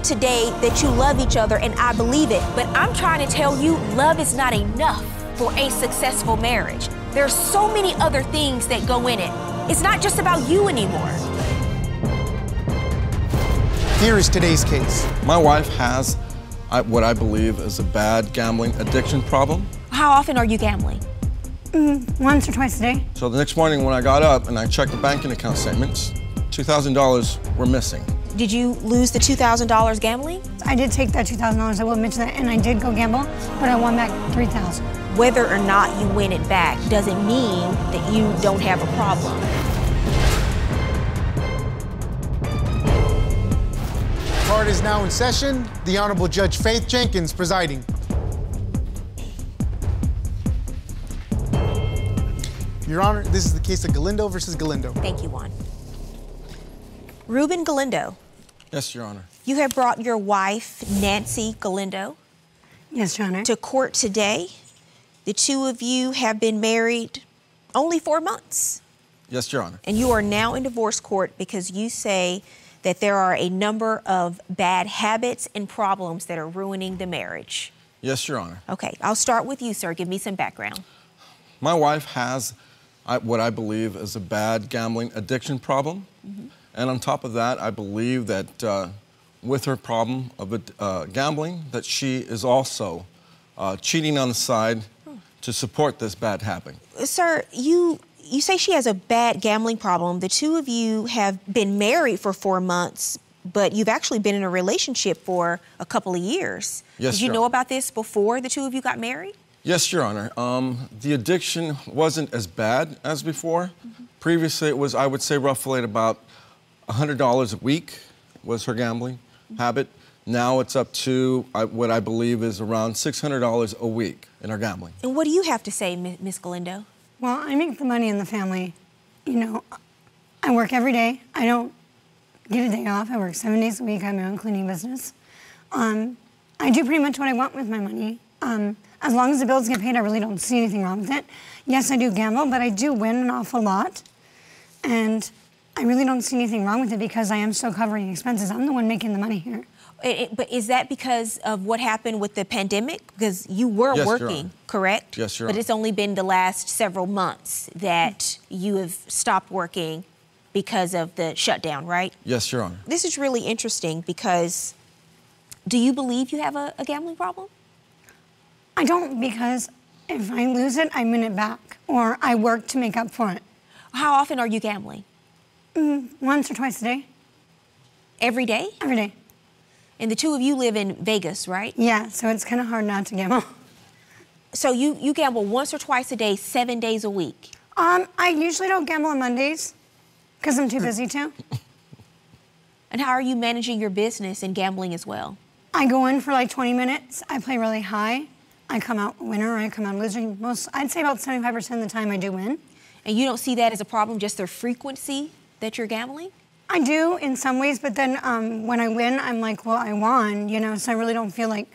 You both said today that you love each other, and I believe it. But I'm trying to tell you, love is not enough for a successful marriage. There's so many other things that go in it. It's not just about you anymore. Here is today's case. My wife has I, what I believe is a bad gambling addiction problem. How often are you gambling? Mm, once or twice a day. So the next morning when I got up and I checked the banking account statements, $2,000 were missing. Did you lose the $2,000 gambling? I did take that $2,000, I will mention that, and I did go gamble, but I won back 3000 Whether or not you win it back doesn't mean that you don't have a problem. Court is now in session. The Honorable Judge Faith Jenkins presiding. Your Honor, this is the case of Galindo versus Galindo. Thank you, Juan. Ruben Galindo, Yes, Your Honor. you have brought your wife, Nancy Galindo, Yes, Your Honor. to court today. The two of you have been married only four months, Yes, Your Honor. and you are now in divorce court because you say that there are a number of bad habits and problems that are ruining the marriage. Yes, Your Honor. Okay, I'll start with you, sir. Give me some background. My wife has what I believe is a bad gambling addiction problem. Mm-hmm. And on top of that, I believe that uh, with her problem of uh, gambling, that she is also uh, cheating on the side to support this bad habit. Sir, you you say she has a bad gambling problem. The two of you have been married for four months, but you've actually been in a relationship for a couple of years. Yes, Did you Your know Honor. about this before the two of you got married? Yes, Your Honor. Um, the addiction wasn't as bad as before. Previously, it was, I would say, roughly at about $100 a week was her gambling habit. Now it's up to I, what I believe is around $600 a week in her gambling. And what do you have to say, Mi- Miss Galindo? Well, I make the money in the family. You know, I work every day. I don't get a day off. I work seven days a week. I have my own cleaning business. Um, I do pretty much what I want with my money. Um, as long as the bills get paid, I really don't see anything wrong with it. Yes, I do gamble, but I do win an awful lot. And I really don't see anything wrong with it because I am still covering expenses. I'm the one making the money here. I- I- but is that because of what happened with the pandemic? Because you were Yes, Your working, Honor. correct? Yes, Your But it's only been the last several months that you have stopped working because of the shutdown, right? Yes, Your Honor. This is really interesting because do you believe you have a, a gambling problem? I don't because if I lose it, I win it back, or I work to make up for it. How often are you gambling? Once or twice a day, Every day? every day. And the two of you live in Vegas, right? Yeah, so it's kind of hard not to gamble. So you, you gamble once or twice a day, seven days a week. Um, I usually don't gamble on Mondays because I'm too busy to. And how are you managing your business and gambling as well? I go in for like 20 minutes. I play really high. I come out winner. I come out losing. Most, I'd say about 75% of the time I do win. And you don't see that as a problem, just the frequency that you're gambling? I do in some ways, but then um, when I win, I'm like, well, I won, you know. So I really don't feel like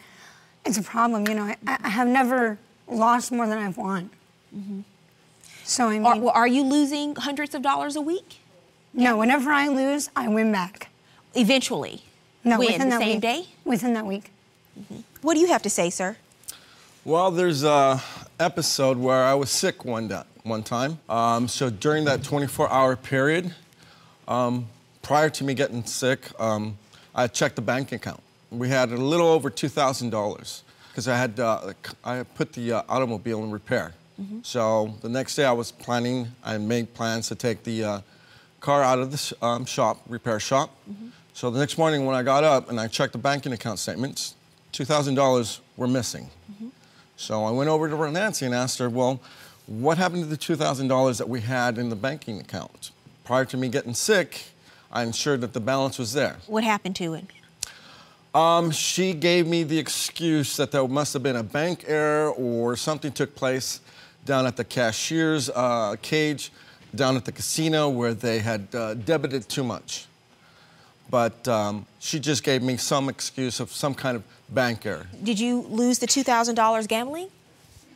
it's a problem, you know. I, I have never lost more than I've won. So I mean, Are, well, are you losing hundreds of dollars a week? no. Whenever I lose, I win back. Eventually. No, when? within the that same week. day? Within that week. What do you have to say, sir? Well, there's a episode where I was sick one da- one time. Um, so during that 24-hour period, um, prior to me getting sick, um, I checked the bank account. We had a little over two thousand dollars because I had uh, I had put the uh, automobile in repair. So the next day I was planning. I made plans to take the uh, car out of the sh- um, shop, repair shop. So the next morning when I got up and I checked the banking account statements, two thousand dollars were missing. So I went over to Nancy and asked her, well, what happened to the $2,000 that we had in the banking account? Prior to me getting sick, I ensured that the balance was there. What happened to it? Um, she gave me the excuse that there must have been a bank error or something took place down at the cashier's uh, cage, down at the casino where they had uh, debited too much. But um, she just gave me some excuse of some kind of bank error. Did you lose the $2,000 gambling?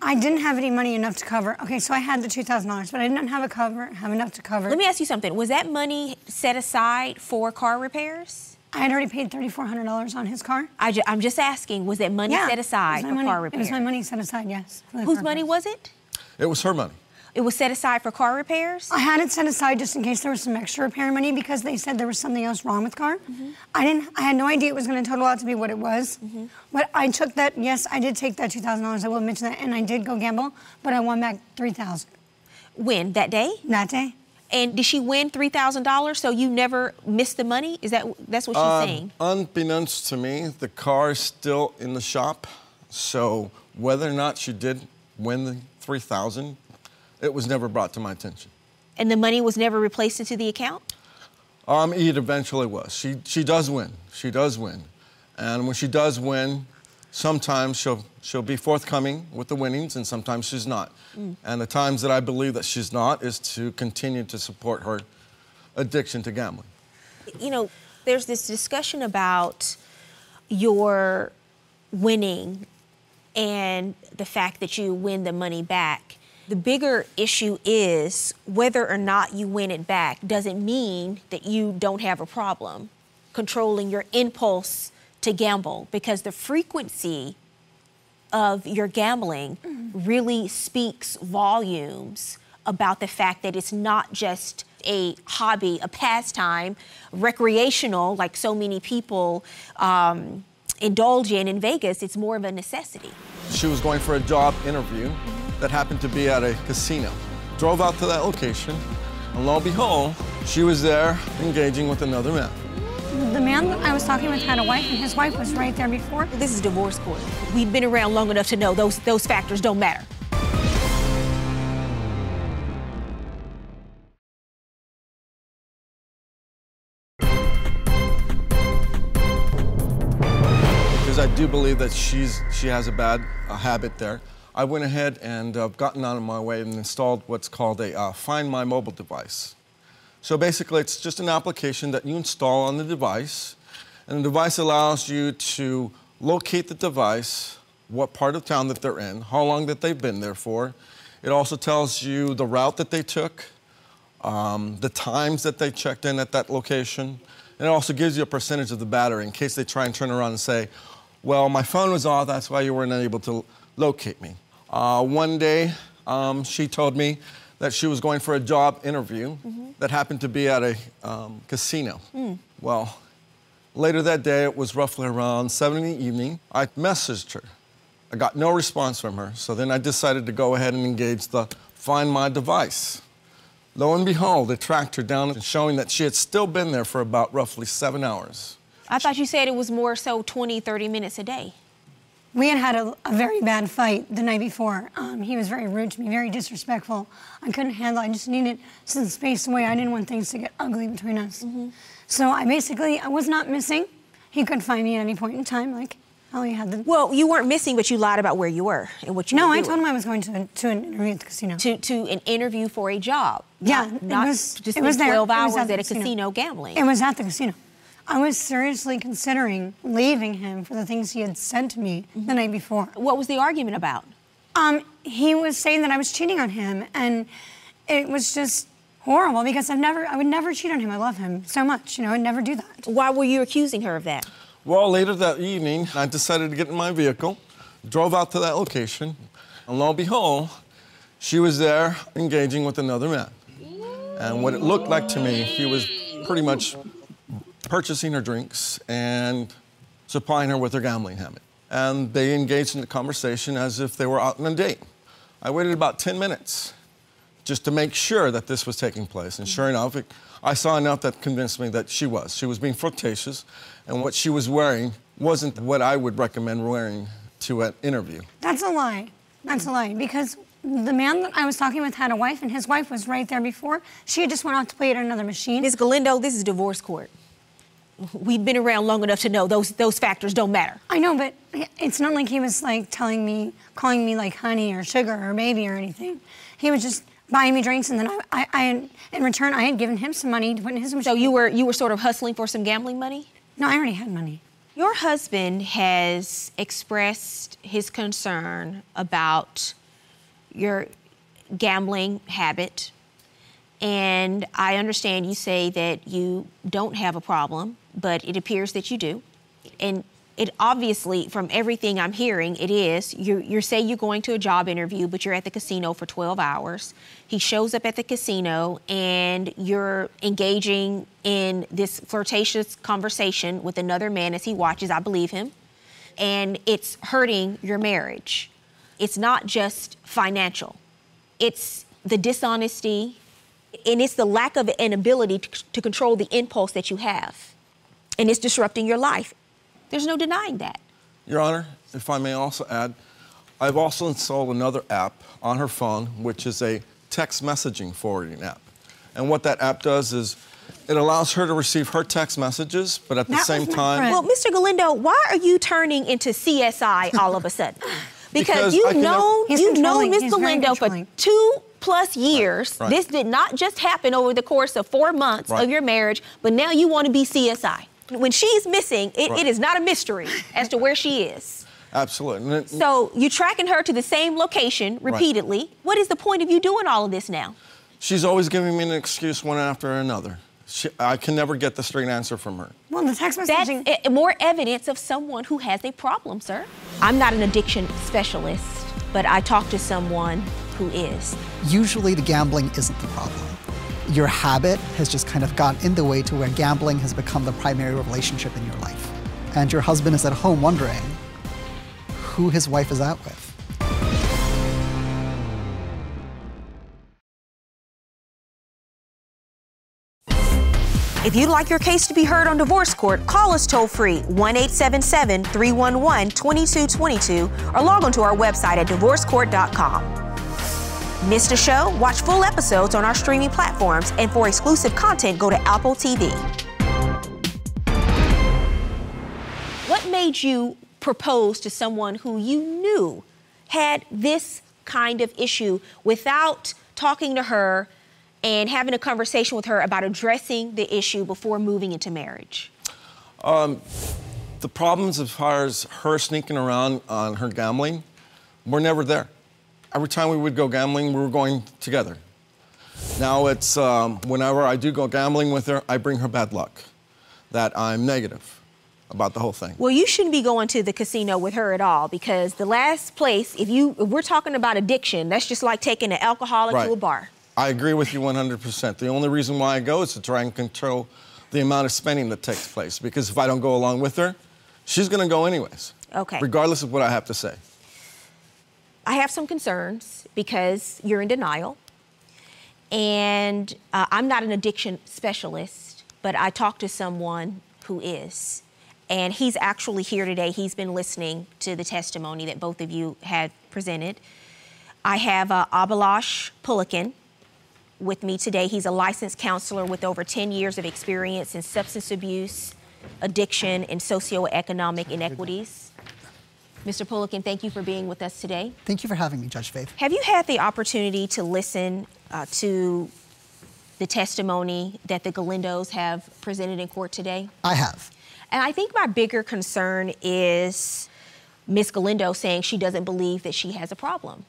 I didn't have any money enough to cover. Okay, so I had the two thousand dollars, but I didn't have a cover, have enough to cover. Let me ask you something. Was that money set aside for car repairs? I had already paid $3,400 on his car. I ju- I'm just asking, was that money yeah, set aside for money. car It was my money set aside, yes. Whose car money was it? It was her money. It was set aside for car repairs? I had it set aside just in case there was some extra repair money because they said there was something else wrong with the car. I didn't. I had no idea it was going to total out to be what it was. But I took that. Yes, I did take that two thousand dollars. I will mention that, and I did go gamble, but I won back three thousand When? That day? that day. And did she win three thousand dollars? So you never missed the money? Is that that's what she's Um, saying? Unbeknownst to me, the car is still in the shop. So whether or not she did win the 3000 it was never brought to my attention. And the money was never replaced into the account? Um, it eventually was. She, she does win. She does win. And when she does win, sometimes she'll, she'll be forthcoming with the winnings and sometimes she's not. And the times that I believe that she's not is to continue to support her addiction to gambling. You know, there's this discussion about your winning and the fact that you win the money back. The bigger issue is whether or not you win it back doesn't mean that you don't have a problem controlling your impulse to gamble because the frequency of your gambling really speaks volumes about the fact that it's not just a hobby, a pastime, recreational, like so many people um, indulge in in Vegas. It's more of a necessity. She was going for a job interview that happened to be at a casino. Drove out to that location, and lo and behold, she was there engaging with another man. The man I was talking with had a wife, and his wife was right there before. This is divorce court. We've been around long enough to know those, those factors don't matter. because I do believe that she's she has a bad uh, habit there. I went ahead and uh, gotten out of my way and installed what's called a uh, Find My Mobile device. So basically, it's just an application that you install on the device, and the device allows you to locate the device, what part of town that they're in, how long that they've been there for. It also tells you the route that they took, um, the times that they checked in at that location. And it also gives you a percentage of the battery in case they try and turn around and say, well, my phone was off, that's why you weren't able to locate me. Uh, one day, um, she told me that she was going for a job interview that happened to be at a um, casino. Well, later that day, it was roughly around 7 in the evening, I messaged her. I got no response from her, so then I decided to go ahead and engage the Find My device. Lo and behold, it tracked her down, showing that she had still been there for about roughly seven hours. I thought you said it was more so 20, 30 minutes a day. We had had a, a very bad fight the night before. Um, he was very rude to me, very disrespectful. I couldn't handle. it. I just needed some space away. I didn't want things to get ugly between us. So I basically I was not missing. He could find me at any point in time, like how he had the. Well, you weren't missing, but you lied about where you were and what you no, I told him I was going to, to an interview at the casino. to, to an interview for a job. Yeah, not, it was- just it was spend there. 12 It was hours at at, a casino. casino gambling. It was at the casino. I was seriously considering leaving him for the things he had said to me the night before. what was the argument about? Um, he was saying that I was cheating on him, and it was just horrible because I've never, I would never cheat on him. I love him so much, you know, I'd never do that. Why were you accusing her of that? Well, later that evening, I decided to get in my vehicle, drove out to that location, and lo and behold, she was there engaging with another man. And what it looked like to me, he was pretty much purchasing her drinks and supplying her with her gambling habit. And they engaged in a conversation as if they were out on a date. I waited about 10 minutes just to make sure that this was taking place. And sure enough, it, I saw enough that convinced me that she was. She was being flirtatious, and what she was wearing wasn't what I would recommend wearing to an interview. That's a lie. That's a lie because the man that I was talking with had a wife, and his wife was right there before. She had just went out to play at another machine. Ms. Galindo, this is divorce court. We've been around long enough to know those, those factors don't matter. I know, but it's not like he was like telling me, calling me like honey or sugar or baby or anything. He was just buying me drinks, and then I, I, I in return, I had given him some money to put in his machine. So you were, you were sort of hustling for some gambling money? No, I already had money. Your husband has expressed his concern about your gambling habit And I understand you say that you don't have a problem, but it appears that you do. And it obviously, from everything I'm hearing, it is. You you say you're going to a job interview, but you're at the casino for 12 hours. He shows up at the casino, and you're engaging in this flirtatious conversation with another man as he watches. I believe him, and it's hurting your marriage. It's not just financial. It's the dishonesty, and it's the lack of an ability to, to control the impulse that you have, and it's disrupting your life. There's no denying that. Your Honor, if I may also add, I've also installed another app on her phone, which is a text messaging forwarding app. And what that app does is it allows her to receive her text messages, but at the That same time, friend. Well, Mr. Galindo, why are you turning into CSI all of a sudden? Because, Because you've known you've known controlling. Ms. Galindo for two plus years. Right. This did not just happen over the course of four months Right. of your marriage, but now you want to be CSI. When she's missing, it, Right. it is not a mystery as to where she is. absolutely. So you're tracking her to the same location repeatedly. What is the point of you doing all of this now? she's always giving me an excuse one after another. She, I can never get the straight answer from her. Well, the text That's messaging. e- more evidence of someone who has a problem, sir. I'm not an addiction specialist, but I talked to someone who is. usually the gambling isn't the problem. Your habit has just kind of gotten in the way to where gambling has become the primary relationship in your life. And your husband is at home wondering who his wife is out with. If you'd like your case to be heard on divorce court, call us toll free 1 877 311 2222 or log on to our website at divorcecourt.com. Missed a show? Watch full episodes on our streaming platforms, and for exclusive content, go to Apple TV. What made you propose to someone who you knew had this kind of issue without talking to her and having a conversation with her about addressing the issue before moving into marriage? Um, the problems as far as her sneaking around on her gambling were never there. Every time we would go gambling, we were going together. Now it's um, whenever I do go gambling with her, I bring her bad luck, that I'm negative about the whole thing. Well, you shouldn't be going to the casino with her at all because the last place, if you if we're talking about addiction, that's just like taking an alcoholic to a bar. I agree with you 100%. The only reason why I go is to try and control the amount of spending that takes place. Because if I don't go along with her, she's going to go anyways. Okay. Regardless of what I have to say. I have some concerns because you're in denial. And uh, I'm not an addiction specialist, but I talked to someone who is. And he's actually here today. He's been listening to the testimony that both of you had presented. I have uh, Abalash Pulikin with me today. He's a licensed counselor with over 10 years of experience in substance abuse, addiction, and socioeconomic inequities. Mr. Pulikin, thank you for being with us today. Thank you for having me, Judge Faith. Have you had the opportunity to listen uh, to the testimony that the Galindos have presented in court today? I have. And I think my bigger concern is Miss Galindo saying she doesn't believe that she has a problem.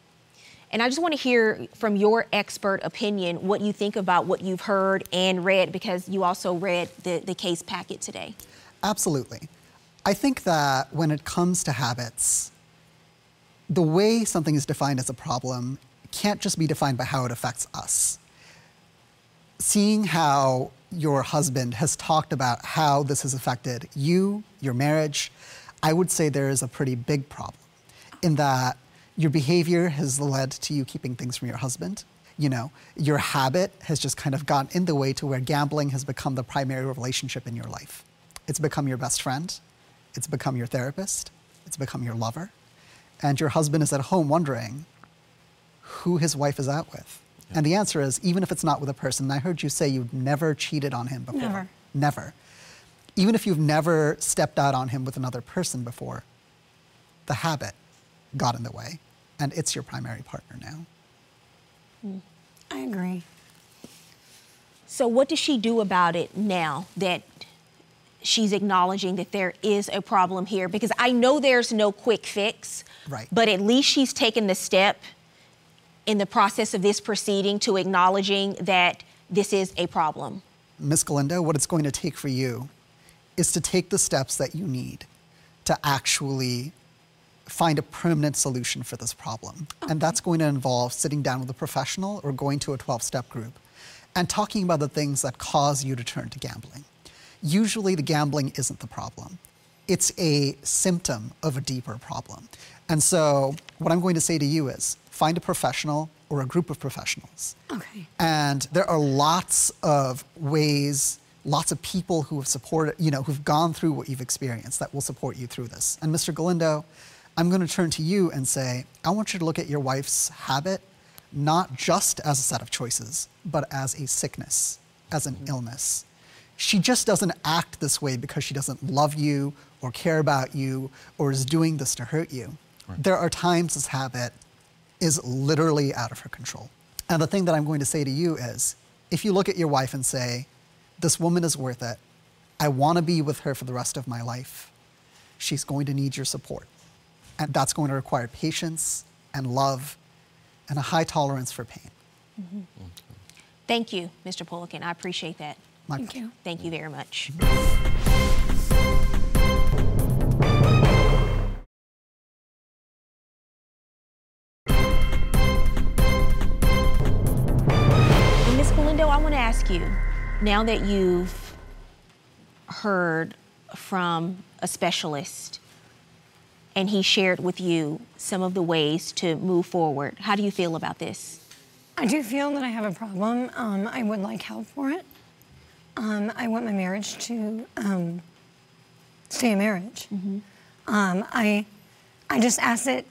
And I just want to hear from your expert opinion what you think about what you've heard and read because you also read the, the case packet today. Absolutely. I think that when it comes to habits, the way something is defined as a problem can't just be defined by how it affects us. Seeing how your husband has talked about how this has affected you, your marriage, I would say there is a pretty big problem in that your behavior has led to you keeping things from your husband. You know, your habit has just kind of gotten in the way to where gambling has become the primary relationship in your life. It's become your best friend, it's become your therapist, it's become your lover, and your husband is at home wondering who his wife is out with. And the answer is even if it's not with a person, and I heard you say you've never cheated on him before. Never. Never. Even if you've never stepped out on him with another person before, the habit got in the way, and it's your primary partner now. Hmm. I agree. So, what does she do about it now that she's acknowledging that there is a problem here? Because I know there's no quick fix, Right. but at least she's taken the step in the process of this proceeding to acknowledging that this is a problem. Miss Galindo, what it's going to take for you is to take the steps that you need to actually find a permanent solution for this problem. And that's going to involve sitting down with a professional or going to a 12 step group and talking about the things that cause you to turn to gambling. Usually, the gambling isn't the problem, it's a symptom of a deeper problem. And so, what I'm going to say to you is find a professional or a group of professionals. Okay. And there are lots of ways, lots of people who have supported, you know, who've gone through what you've experienced that will support you through this. And Mr. Galindo, I'm going to turn to you and say, I want you to look at your wife's habit not just as a set of choices, but as a sickness, as an illness. She just doesn't act this way because she doesn't love you or care about you or is doing this to hurt you. There are times this habit is literally out of her control. And the thing that I'm going to say to you is if you look at your wife and say, This woman is worth it, I want to be with her for the rest of my life, she's going to need your support. And that's going to require patience and love and a high tolerance for pain. Mm-hmm. Thank you, Mr. Pullican. I appreciate that. Thank you. Thank you very much. Ms. Galindo, I want to ask you, now that you've heard from a specialist and he shared with you some of the ways to move forward, how do you feel about this? I do feel that I have a problem. Um, I would like help for it. Um, I want my marriage to um, stay a marriage. Um, I, I just ask that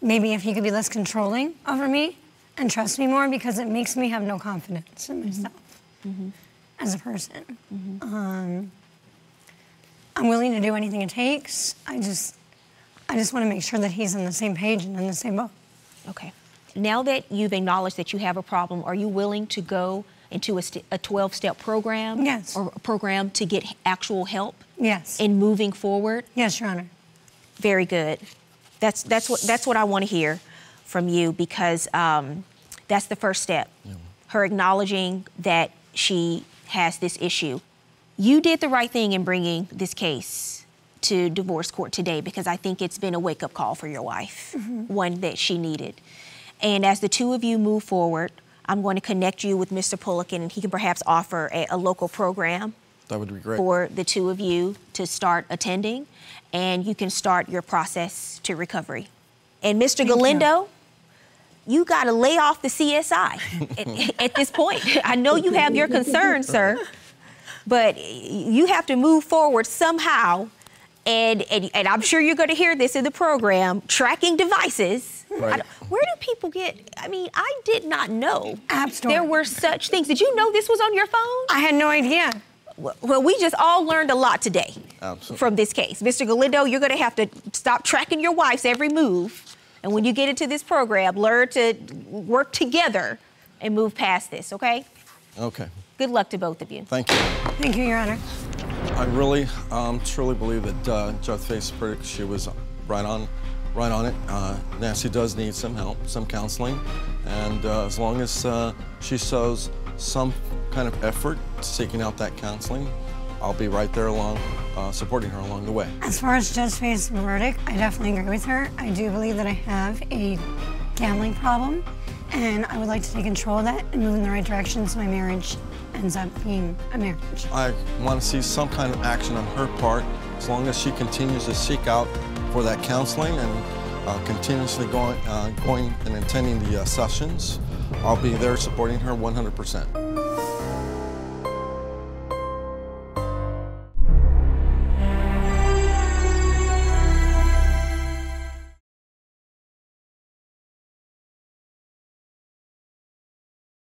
maybe if he could be less controlling over me and trust me more because it makes me have no confidence in myself as a person. Um, I'm willing to do anything it takes. I just, I just want to make sure that he's on the same page and in the same boat. Okay. Now that you've acknowledged that you have a problem, are you willing to go into a, st- a 12 step program? Yes. Or a program to get actual help Yes. in moving forward? yes, Your Honor. Very good. That's, that's, what, that's what I want to hear from you because um, that's the first step. Her acknowledging that she has this issue. You did the right thing in bringing this case to divorce court today because I think it's been a wake up call for your wife, one that she needed. And as the two of you move forward, I'm going to connect you with Mr. Pullican and he can perhaps offer a, a local program That would be great. for the two of you to start attending, and you can start your process to recovery. And Mr. you. Galindo, you, got to lay off the CSI at, at this point. I know you have your concerns, sir, but you have to move forward somehow. And, and, and I'm sure you're going to hear this in the program tracking devices. I Right. where do people get? I mean, I did not know App Store. there were such things. Did you know this was on your phone? I had no idea. Well, we just all learned a lot today Absolutely. from this case. Mr. Galindo, you're going to have to stop tracking your wife's every move. And when you get into this program, learn to work together and move past this, okay? Okay. Good luck to both of you. Thank you. Thank you, Your Honor. I really, um, truly believe that uh, Judge Faith's predict she was right on, right on it. Uh, Nancy does need some help, some counseling, and uh, as long as uh, she shows some kind of effort seeking out that counseling, I'll be right there along, uh, supporting her along the way. As far as Judge Faith's verdict, I definitely agree with her. I do believe that I have a gambling problem, and I would like to take control of that and move in the right direction so my marriage ends up being a marriage. I want to see some kind of action on her part, as long as she continues to seek out for that counseling and uh, continuously going, uh, going and attending the uh, sessions. I'll be there supporting her 100%.